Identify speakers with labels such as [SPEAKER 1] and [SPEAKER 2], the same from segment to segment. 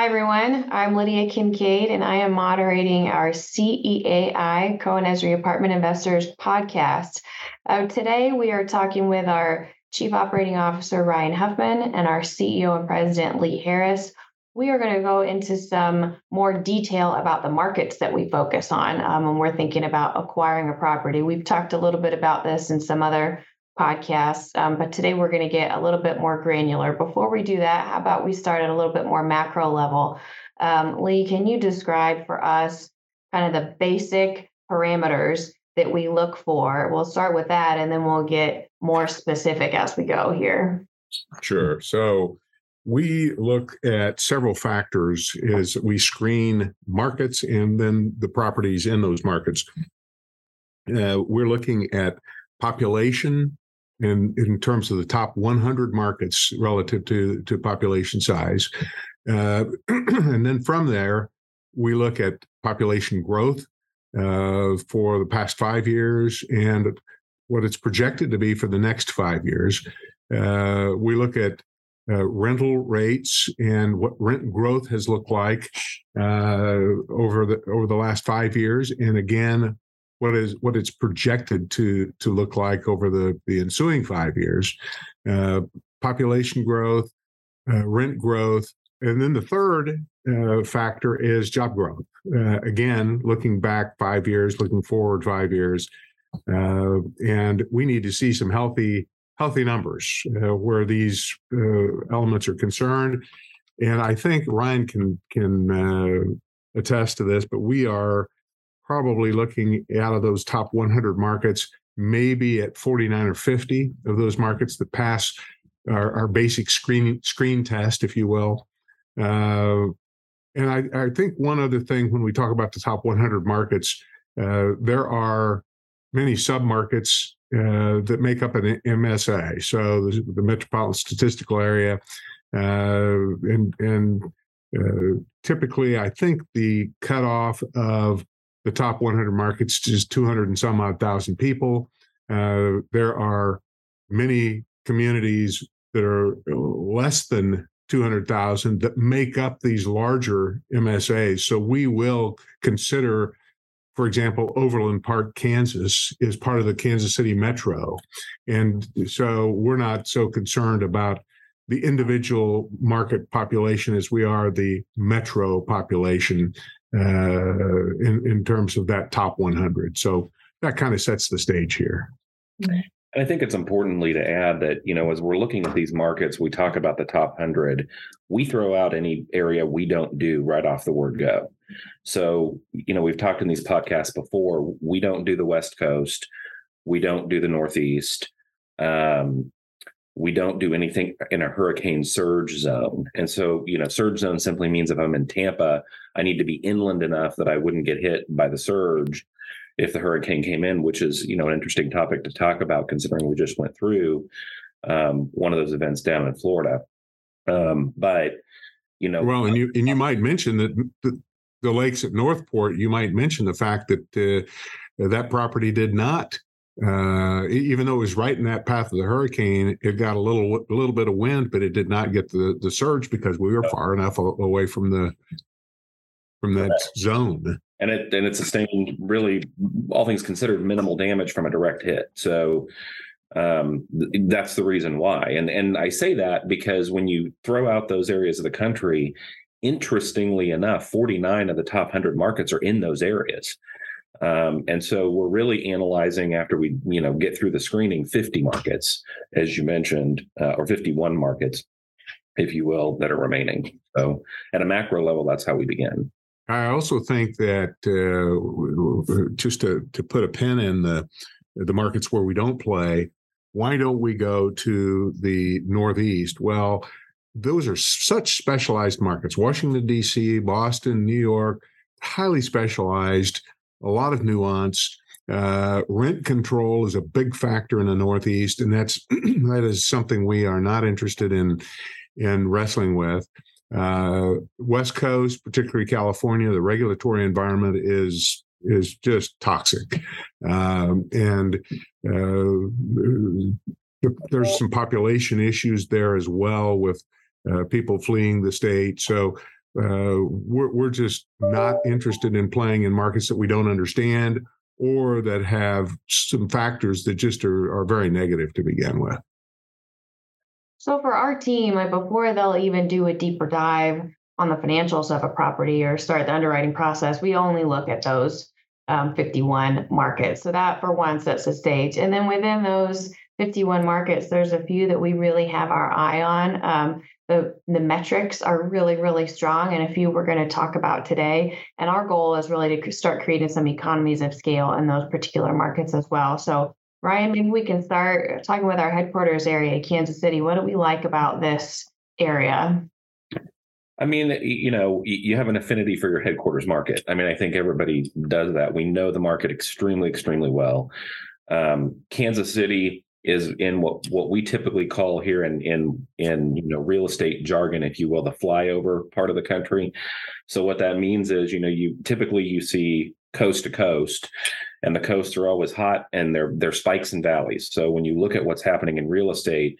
[SPEAKER 1] Hi, everyone. I'm Lydia Kincaid, and I am moderating our CEAI Cohen Esrey Apartment Investors podcast. Uh, today, we are talking with our Chief Operating Officer, Ryan Huffman, and our CEO and President, Lee Harris. We are going to go into some more detail about the markets that we focus on um, when we're thinking about acquiring a property. We've talked a little bit about this in some other podcast. Um, but today we're going to get a little bit more granular. Before we do that, how about we start at a little bit more macro level? Um, Lee, can you describe for us kind of the basic parameters that we look for? We'll start with that and then we'll get more specific as we go here.
[SPEAKER 2] Sure. So we look at several factors as we screen markets and then the properties in those markets. Uh, we're looking at population, in, in terms of the top 100 markets relative to, to population size. Uh, and then from there, we look at population growth uh, for the past five years and what it's projected to be for the next five years. Uh, we look at uh, rental rates and what rent growth has looked like uh, over the over the last five years, and again what is what it's projected to to look like over the the ensuing five years. Uh, population growth uh, rent growth and then the third uh, factor is job growth. Uh, again looking back five years looking forward five years uh, and we need to see some healthy healthy numbers uh, where these elements are concerned. And i think ryan can can attest to this but we are probably looking out of those top 100 markets, maybe at 49 or 50 of those markets that pass our, our basic screen screen test, if you will. Uh, and I, I, think one other thing when we talk about the top 100 markets, uh, there are many submarkets uh, that make up an MSA. So the, metropolitan statistical area, uh, and and uh, typically, I think the cutoff of the top 100 markets is 200 and some odd thousand people. Uh, there are many communities that are less than 200,000 that make up these larger MSAs. So we will consider, for example, Overland Park, Kansas is part of the Kansas City Metro. And so we're not so concerned about the individual market population as we are the metro population in in terms of that top 100. So that kind of sets the stage here.
[SPEAKER 3] And I think it's importantly to add that, you know, as we're looking at these markets, we talk about the top 100, we throw out any area we don't do right off the word go. So, you know, we've talked in these podcasts before, we don't do the West Coast, we don't do the Northeast. Um, we don't do anything in a hurricane surge zone. And so, you know, surge zone simply means if I'm in Tampa, I need to be inland enough that I wouldn't get hit by the surge if the hurricane came in, which is, you know, an interesting topic to talk about considering we just went through um, one of those events down in Florida. Um, but, you know,
[SPEAKER 2] well, and you and you might mention that the, the lakes at North Port, you might mention the fact that uh, that property did not uh, even though it was right in that path of the hurricane, it got a little a little bit of wind, but it did not get the the surge because we were far enough away from the from that zone.
[SPEAKER 3] And it and it sustained really, all things considered, minimal damage from a direct hit. So um, th- that's the reason why. And and I say that because when you throw out those areas of the country, interestingly enough, 49 of the top 100 markets are in those areas. Um, and so we're really analyzing after we, you know, get through the screening 50 markets, as you mentioned, uh, or 51 markets, if you will, that are remaining. So at a macro level, that's how we begin.
[SPEAKER 2] I also think that uh, just to, to put a pin in the the markets where we don't play, why don't we go to the Northeast? Well, those are such specialized markets. Washington D.C., Boston, New York, highly specialized a lot of nuance. Uh, rent control is a big factor in the Northeast, and that's that is something we are not interested in in wrestling with. Uh, West Coast, particularly California, the regulatory environment is is just toxic, um, and uh, there's some population issues there as well with uh, people fleeing the state. So Uh, we're, we're just not interested in playing in markets that we don't understand or that have some factors that just are, are very negative to begin with.
[SPEAKER 1] So for our team, before they'll even do a deeper dive on the financials of a property or start the underwriting process, we only look at those um, 51 markets. So that for one sets the stage. And then within those 51 markets, there's a few that we really have our eye on. Um, the, the metrics are really, really strong, and a few we're going to talk about today. And our goal is really to start creating some economies of scale in those particular markets as well. So, Ryan, maybe we can start talking with our headquarters area, Kansas City. What do we like about this area?
[SPEAKER 3] I mean, you know, you have an affinity for your headquarters market. I mean, I think everybody does that. We know the market extremely, extremely well. Um, Kansas City is in what what we typically call here in in in you know real estate jargon, if you will, the flyover part of the country. So what that means is, you know, you typically you see coast to coast, and the coasts are always hot and they're they're spikes and valleys. So when you look at what's happening in real estate,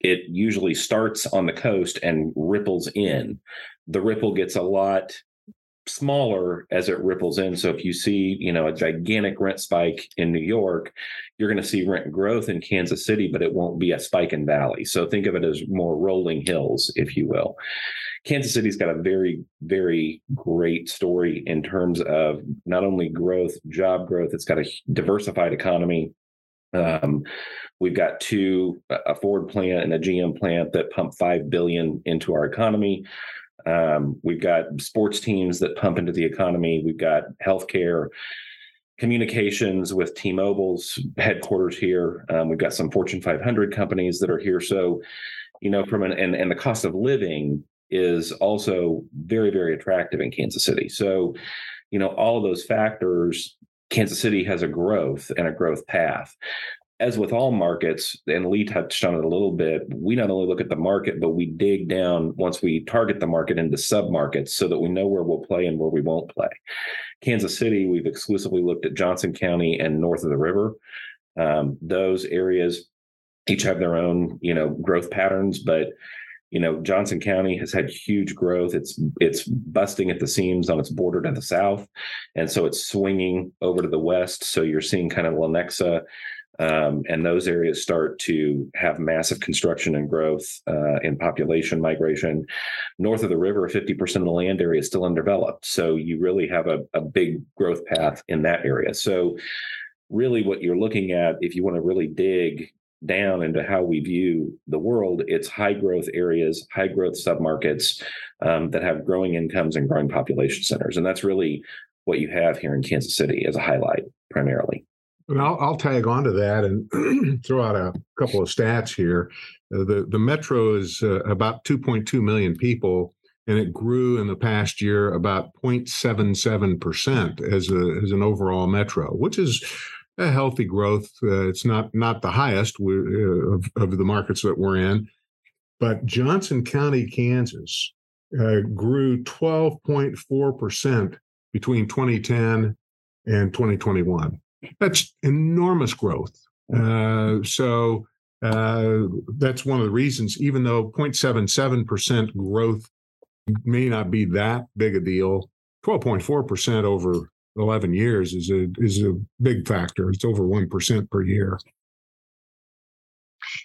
[SPEAKER 3] it usually starts on the coast and ripples in. The ripple gets a lot smaller as it ripples in. So if you see, you know, a gigantic rent spike in New York, you're going to see rent growth in Kansas City, but it won't be a spike in valley. So think of it as more rolling hills, if you will. Kansas City's got a very, very great story in terms of not only growth, job growth, it's got a diversified economy. Um, we've got two, a Ford plant and a GM plant that pump five billion into our economy. Um, we've got sports teams that pump into the economy. We've got healthcare, communications with T-Mobile's headquarters here. Um, we've got some Fortune 500 companies that are here. So, you know, from an and and the cost of living is also very very attractive in Kansas City. So, you know, all of those factors. Kansas City has a growth and a growth path as with all markets, and Lee touched on it a little bit, we not only look at the market, but we dig down once we target the market into sub markets so that we know where we'll play and where we won't play. Kansas City, we've exclusively looked at Johnson County and north of the river. Um, those areas each have their own, you know, growth patterns, but you know Johnson County has had huge growth. It's it's busting at the seams on its border to the south, and so it's swinging over to the west. So you're seeing kind of Lenexa um, and those areas start to have massive construction and growth uh, in population migration. North of the river, 50% of the land area is still undeveloped. So you really have a, a big growth path in that area. So, really, what you're looking at, if you want to really dig down into how we view the world, it's high growth areas, high growth submarkets um, that have growing incomes and growing population centers. And that's really what you have here in Kansas City as a highlight primarily.
[SPEAKER 2] And I'll, I'll tag on to that and throw out a couple of stats here. Uh, the the metro is uh, about 2.2 million people, and it grew in the past year about 0.77 percent as a as an overall metro, which is a healthy growth. Uh, it's not not the highest uh, of, of the markets that we're in, but Johnson County, Kansas, uh, grew 12.4 percent between 2010 and 2021. That's enormous growth. Uh, so uh, that's one of the reasons, even though 0.77% growth may not be that big a deal, 12.4% over 11 years is a is a big factor. It's over 1% per year.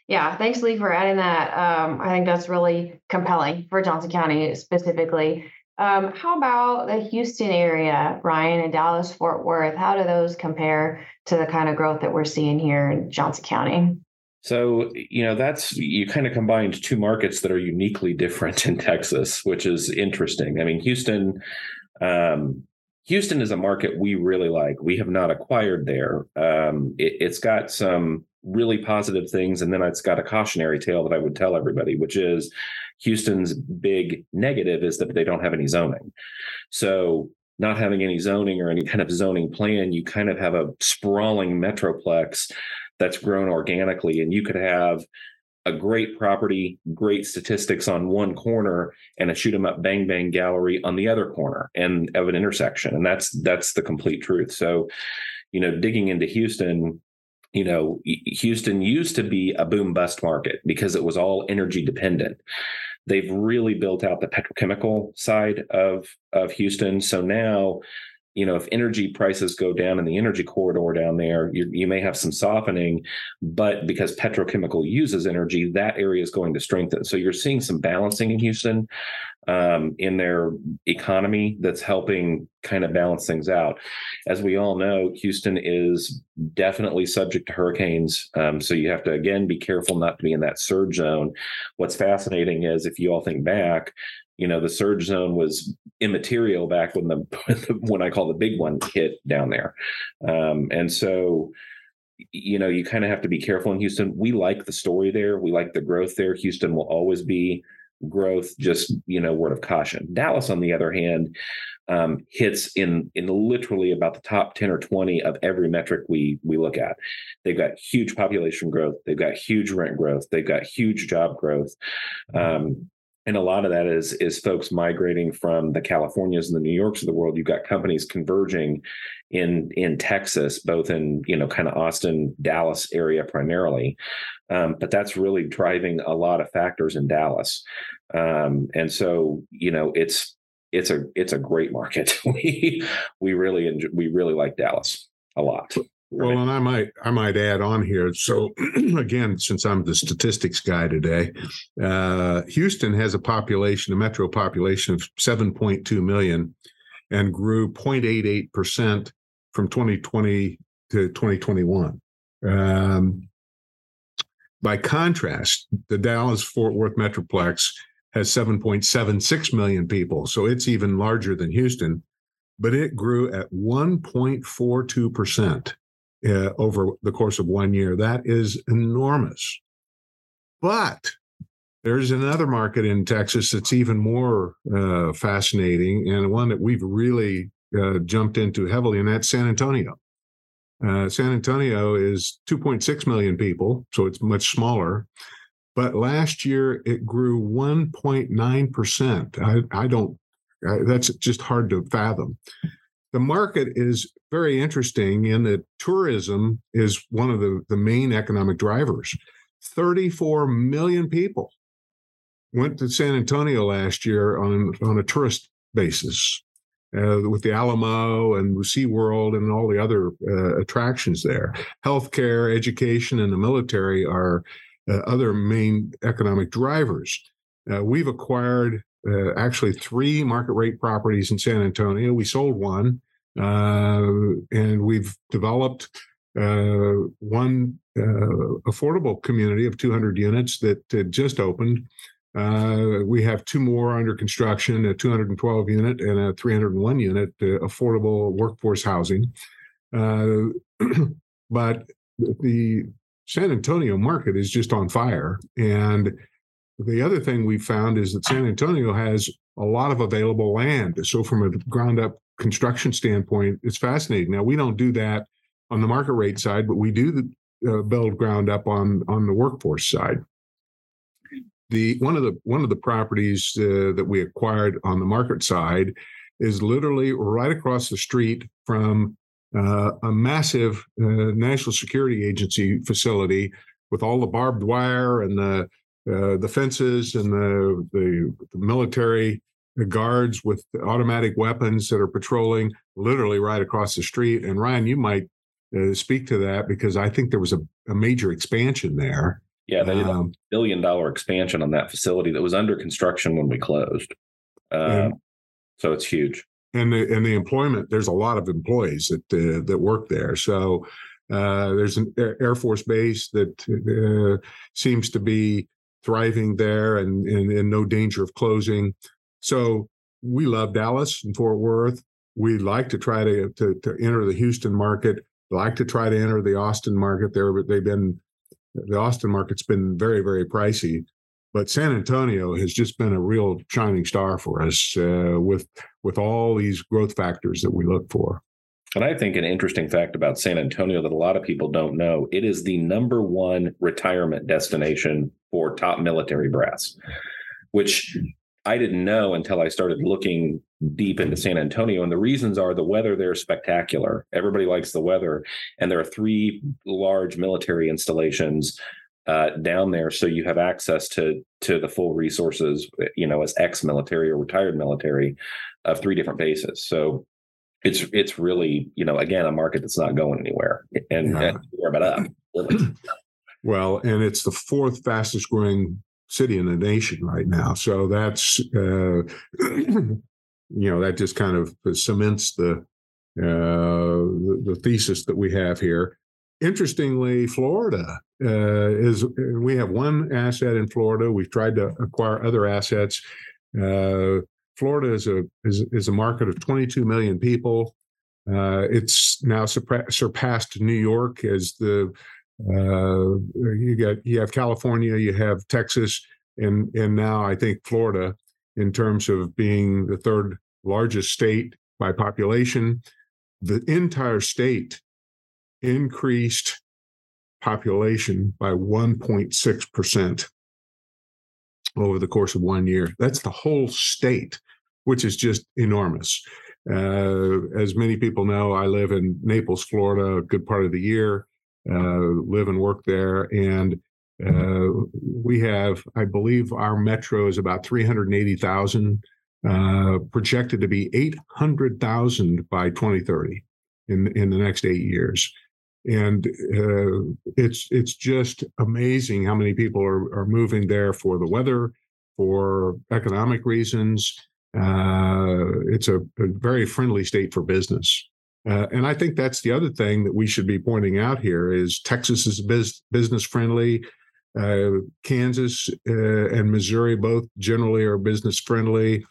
[SPEAKER 1] Yeah, thanks, Lee, for adding that. Um, I think that's really compelling for Johnson County specifically. Um, how about the Houston area, Ryan, and Dallas Fort Worth? How do those compare to the kind of growth that we're seeing here in Johnson County?
[SPEAKER 3] So, you know, that's you kind of combined two markets that are uniquely different in Texas, which is interesting. I mean, Houston, um, Houston is a market we really like. We have not acquired there. Um, it, it's got some really positive things, and then it's got a cautionary tale that I would tell everybody, which is Houston's big negative is that they don't have any zoning. So, not having any zoning or any kind of zoning plan, you kind of have a sprawling metroplex that's grown organically. And you could have a great property, great statistics on one corner, and a shoot 'em up bang bang gallery on the other corner and of an intersection. And that's that's the complete truth. So, you know, digging into Houston, you know, Houston used to be a boom bust market because it was all energy dependent. they've really built out the petrochemical side of of Houston. So now you know, if energy prices go down in the energy corridor down there, you, you may have some softening, but because petrochemical uses energy, that area is going to strengthen. So you're seeing some balancing in Houston um, in their economy that's helping kind of balance things out. As we all know, Houston is definitely subject to hurricanes. Um, so you have to, again, be careful not to be in that surge zone. What's fascinating is if you all think back, you know the surge zone was immaterial back when the when I call the big one hit down there, um, and so you know you kind of have to be careful in Houston. We like the story there, we like the growth there. Houston will always be growth, just you know word of caution. Dallas, on the other hand, um, hits in in literally about the top 10 or 20 of every metric we we look at they've got huge population growth they've got huge rent growth they've got huge job growth um, and a lot of that is is folks migrating from the Californias and the New Yorks of the world. You've got companies converging in in Texas, both in you know kind of Austin, Dallas area primarily, um, but that's really driving a lot of factors in Dallas, um, and so you know it's it's a it's a great market. we we really enjoy, we really like Dallas a lot.
[SPEAKER 2] Well, and I might I might add on here. So again, since I'm the statistics guy today, uh, Houston has a population, a metro population of 7.2 million, and grew 0.88 percent from 2020 to 2021. Um, by contrast, the Dallas Fort Worth Metroplex has 7.76 million people, so it's even larger than Houston, but it grew at 1.42 percent uh, over the course of one year. That is enormous. But there's another market in Texas that's even more uh, fascinating and one that we've really uh, jumped into heavily, and that's San Antonio. Uh, San Antonio is 2.6 million people, so it's much smaller. But last year it grew 1.9%. I, I don't, I, that's just hard to fathom the market is very interesting in that tourism is one of the, the main economic drivers. 34 million people went to San Antonio last year on, on a tourist basis uh, with the Alamo and SeaWorld and all the other uh, attractions there. Healthcare, education, and the military are uh, other main economic drivers. Uh, we've acquired uh, actually three market rate properties in San Antonio. We sold one, uh, and we've developed uh, one uh, affordable community of 200 units that just opened. Uh, we have two more under construction a 212 unit and a 301 unit affordable workforce housing. but the San Antonio market is just on fire. And the other thing we found is that San Antonio has a lot of available land. So, from a ground up construction standpoint, it's fascinating. Now, we don't do that on the market rate side, but we do the, uh, build ground up on on the workforce side. The one of the one of the properties uh, that we acquired on the market side is literally right across the street from uh, a massive uh, national security agency facility with all the barbed wire and the uh, the fences and the, the, the military guards with automatic weapons that are patrolling literally right across the street. And Ryan, you might uh, speak to that because I think there was a, a major expansion there.
[SPEAKER 3] Yeah, they did um, a billion dollar expansion on that facility that was under construction when we closed. Uh, so it's huge.
[SPEAKER 2] And the and the employment, there's a lot of employees that uh, that work there. So uh, there's an Air Force base that uh, seems to be thriving there and, and in no danger of closing. So we love Dallas and Fort Worth. We like to try to, to, to enter the Houston market, like to try to enter the Austin market there, but they've been, the Austin market's been very, very pricey. But San Antonio has just been a real shining star for us uh, with with all these growth factors that we look for.
[SPEAKER 3] And I think an interesting fact about San Antonio that a lot of people don't know, it is the number one retirement destination for top military brass, which I didn't know until I started looking deep into San Antonio. And the reasons are the weather there is spectacular. Everybody likes the weather. And there are three large military installations uh, down there, so you have access to to the full resources, you know, as ex-military or retired military of three different bases. So it's it's really you know again a market that's not going anywhere and, yeah. and but up.
[SPEAKER 2] well, and it's the fourth fastest growing city in the nation right now. So that's uh, you know that just kind of cements the uh, the, the, thesis that we have here. Interestingly, Florida uh, is we have one asset in Florida. We've tried to acquire other assets. Uh, Florida is a is, is a market of 22 million people. Uh, it's now surpassed New York as the uh, you got you have California, you have Texas, and and now I think Florida in terms of being the third largest state by population. The entire state increased population by 1.6 percent over the course of one year. That's the whole state which is just enormous. Uh, as many people know, I live in Naples, Florida, a good part of the year, uh, live and work there. And uh, we have, I believe, our metro is about 380,000, uh, projected to be 800,000 by 2030 in, in the next eight years. And uh, it's it's just amazing how many people are, are moving there for the weather, for economic reasons, it's a, a, very friendly state for business. Uh, and I think that's the other thing that we should be pointing out here is Texas is biz- business friendly. Uh, Kansas uh, and Missouri both generally are business friendly.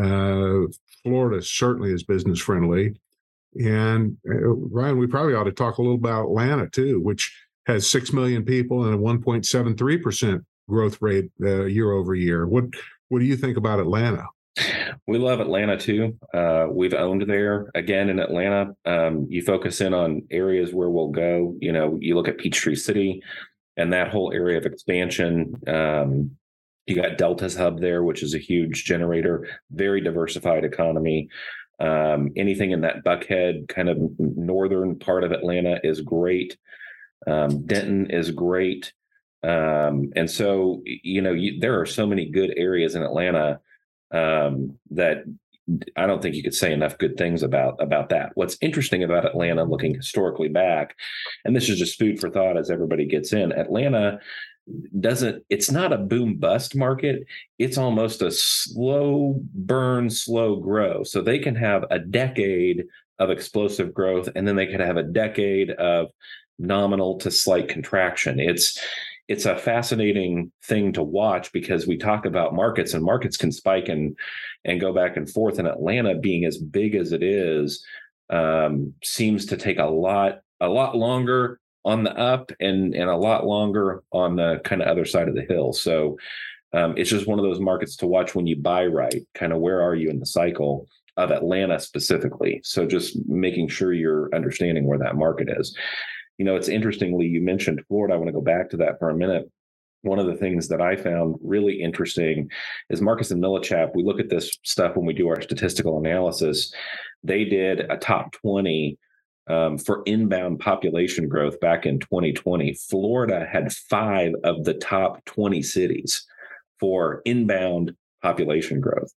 [SPEAKER 2] Uh, Florida certainly is business friendly. And uh, Ryan, we probably ought to talk a little about Atlanta too, which has 6 million people and a 1.73% growth rate year over year. What, what do you think about Atlanta?
[SPEAKER 3] We love Atlanta too. Uh, we've owned there again in Atlanta. Um, you focus in on areas where we'll go. You know, you look at Peachtree City and that whole area of expansion. Um, you got Delta's hub there, which is a huge generator, very diversified economy. Um, anything in that Buckhead kind of northern part of Atlanta is great. Um, Denton is great. Um, and so, you know, you, there are so many good areas in Atlanta um, that I don't think you could say enough good things about about that. What's interesting about Atlanta, looking historically back, and this is just food for thought as everybody gets in. Atlanta doesn't it's not a boom bust market it's almost a slow burn slow grow so they can have a decade of explosive growth and then they could have a decade of nominal to slight contraction it's it's a fascinating thing to watch because we talk about markets and markets can spike and and go back and forth. And Atlanta being as big as it is um, seems to take a lot a lot longer on the up and and a lot longer on the kind of other side of the hill. So um, it's just one of those markets to watch when you buy right. Kind of where are you in the cycle of Atlanta specifically? So just making sure you're understanding where that market is you know, it's interestingly, you mentioned Florida. I want to go back to that for a minute. One of the things that I found really interesting is Marcus and Millichap. We look at this stuff when we do our statistical analysis. They did a top 20 um, for inbound population growth back in 2020. Florida had five of the top 20 cities for inbound population growth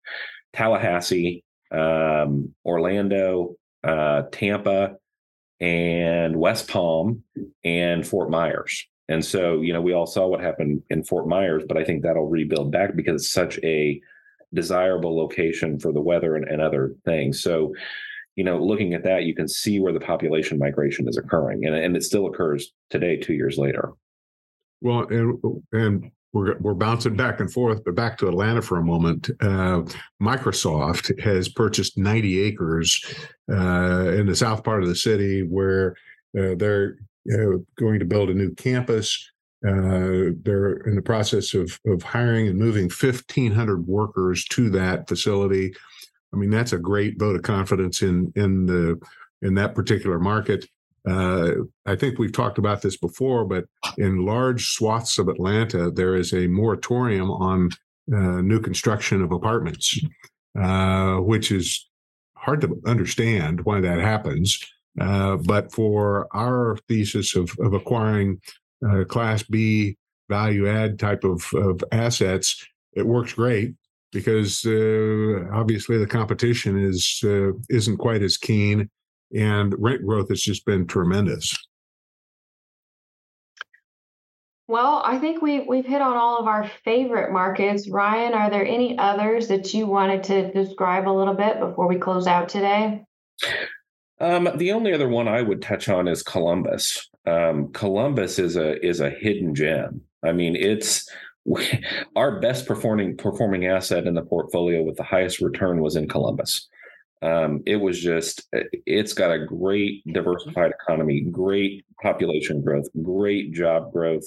[SPEAKER 3] Tallahassee, um, Orlando, uh, Tampa, and West Palm and Fort Myers. And so, you know, we all saw what happened in Fort Myers, but I think that'll rebuild back because it's such a desirable location for the weather and, and other things. So, you know, looking at that, you can see where the population migration is occurring, and, and it still occurs today, two years later.
[SPEAKER 2] Well, and and we're we're bouncing back and forth, but back to Atlanta for a moment. Uh, Microsoft has purchased 90 acres uh, in the south part of the city where uh, they're going to build a new campus. Uh, they're in the process of of hiring and moving 1,500 workers to that facility. I mean, that's a great vote of confidence in in the in that particular market. Uh, I think we've talked about this before, but in large swaths of Atlanta, there is a moratorium on uh, new construction of apartments, uh, which is hard to understand why that happens. Uh, but for our thesis of, of acquiring uh, Class B value add type of, of assets, it works great because obviously the competition is isn't quite as keen, and rent growth has just been tremendous.
[SPEAKER 1] Well, I think we we've hit on all of our favorite markets. Ryan, are there any others that you wanted to describe a little bit before we close out today?
[SPEAKER 3] Um, the only other one I would touch on is Columbus. Um, Columbus is a is a hidden gem. I mean, it's our best performing performing asset in the portfolio with the highest return was in Columbus. Um, it was just it's got a great diversified economy, great population growth, great job growth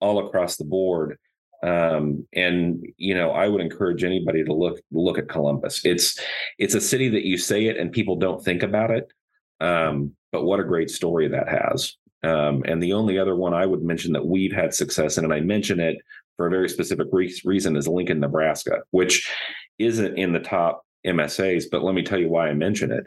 [SPEAKER 3] all across the board. Um, and you know, I would encourage anybody to look look at Columbus. It's it's a city that you say it and people don't think about it. Um, but what a great story that has. Um, and the only other one I would mention that we've had success in, and I mention it for a very specific re- reason, is Lincoln, Nebraska, which isn't in the top MSAs. But let me tell you why I mention it.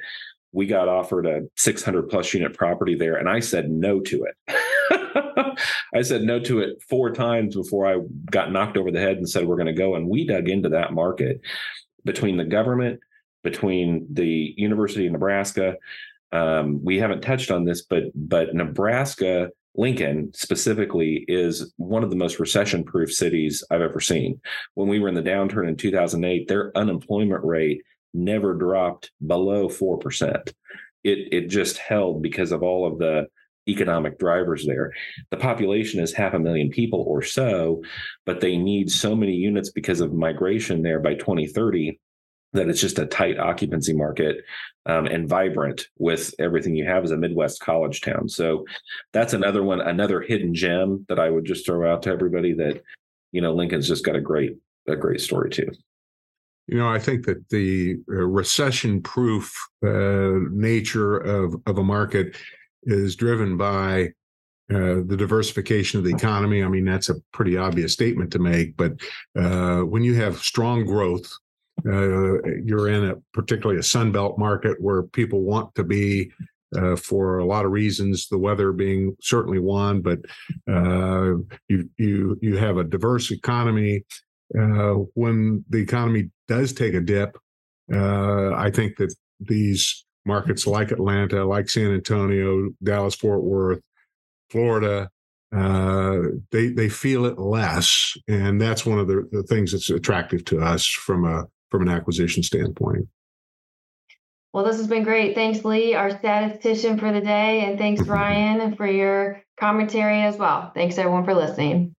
[SPEAKER 3] We got offered a 600 plus unit property there, and I said no to it. I said no to it four times before I got knocked over the head and said we're going to go. And we dug into that market between the government, between the University of Nebraska, um, we haven't touched on this, but but Nebraska, Lincoln specifically, is one of the most recession-proof cities I've ever seen. When we were in the downturn in 2008, their unemployment rate never dropped below four percent. It it just held because of all of the economic drivers there. The population is half a million people or so, but they need so many units because of migration there by 2030 that it's just a tight occupancy market um, and vibrant with everything you have as a Midwest college town. So that's another one, another hidden gem that I would just throw out to everybody that, you know, Lincoln's just got a great, a great story too.
[SPEAKER 2] You know, I think that the uh, recession proof uh, nature of, of a market is driven by uh, the diversification of the economy. I mean, that's a pretty obvious statement to make, but uh, when you have strong growth uh, you're in a particularly a sunbelt market where people want to be uh, for a lot of reasons. The weather being certainly one, but uh, you you you have a diverse economy. Uh, when the economy does take a dip, uh, I think that these markets like Atlanta, like San Antonio, Dallas, Fort Worth, Florida, uh, they they feel it less, and that's one of the, the things that's attractive to us from a from an acquisition standpoint.
[SPEAKER 1] Well, this has been great. Thanks, Lee, our statistician for the day, and thanks, Ryan, for your commentary as well. Thanks, everyone, for listening.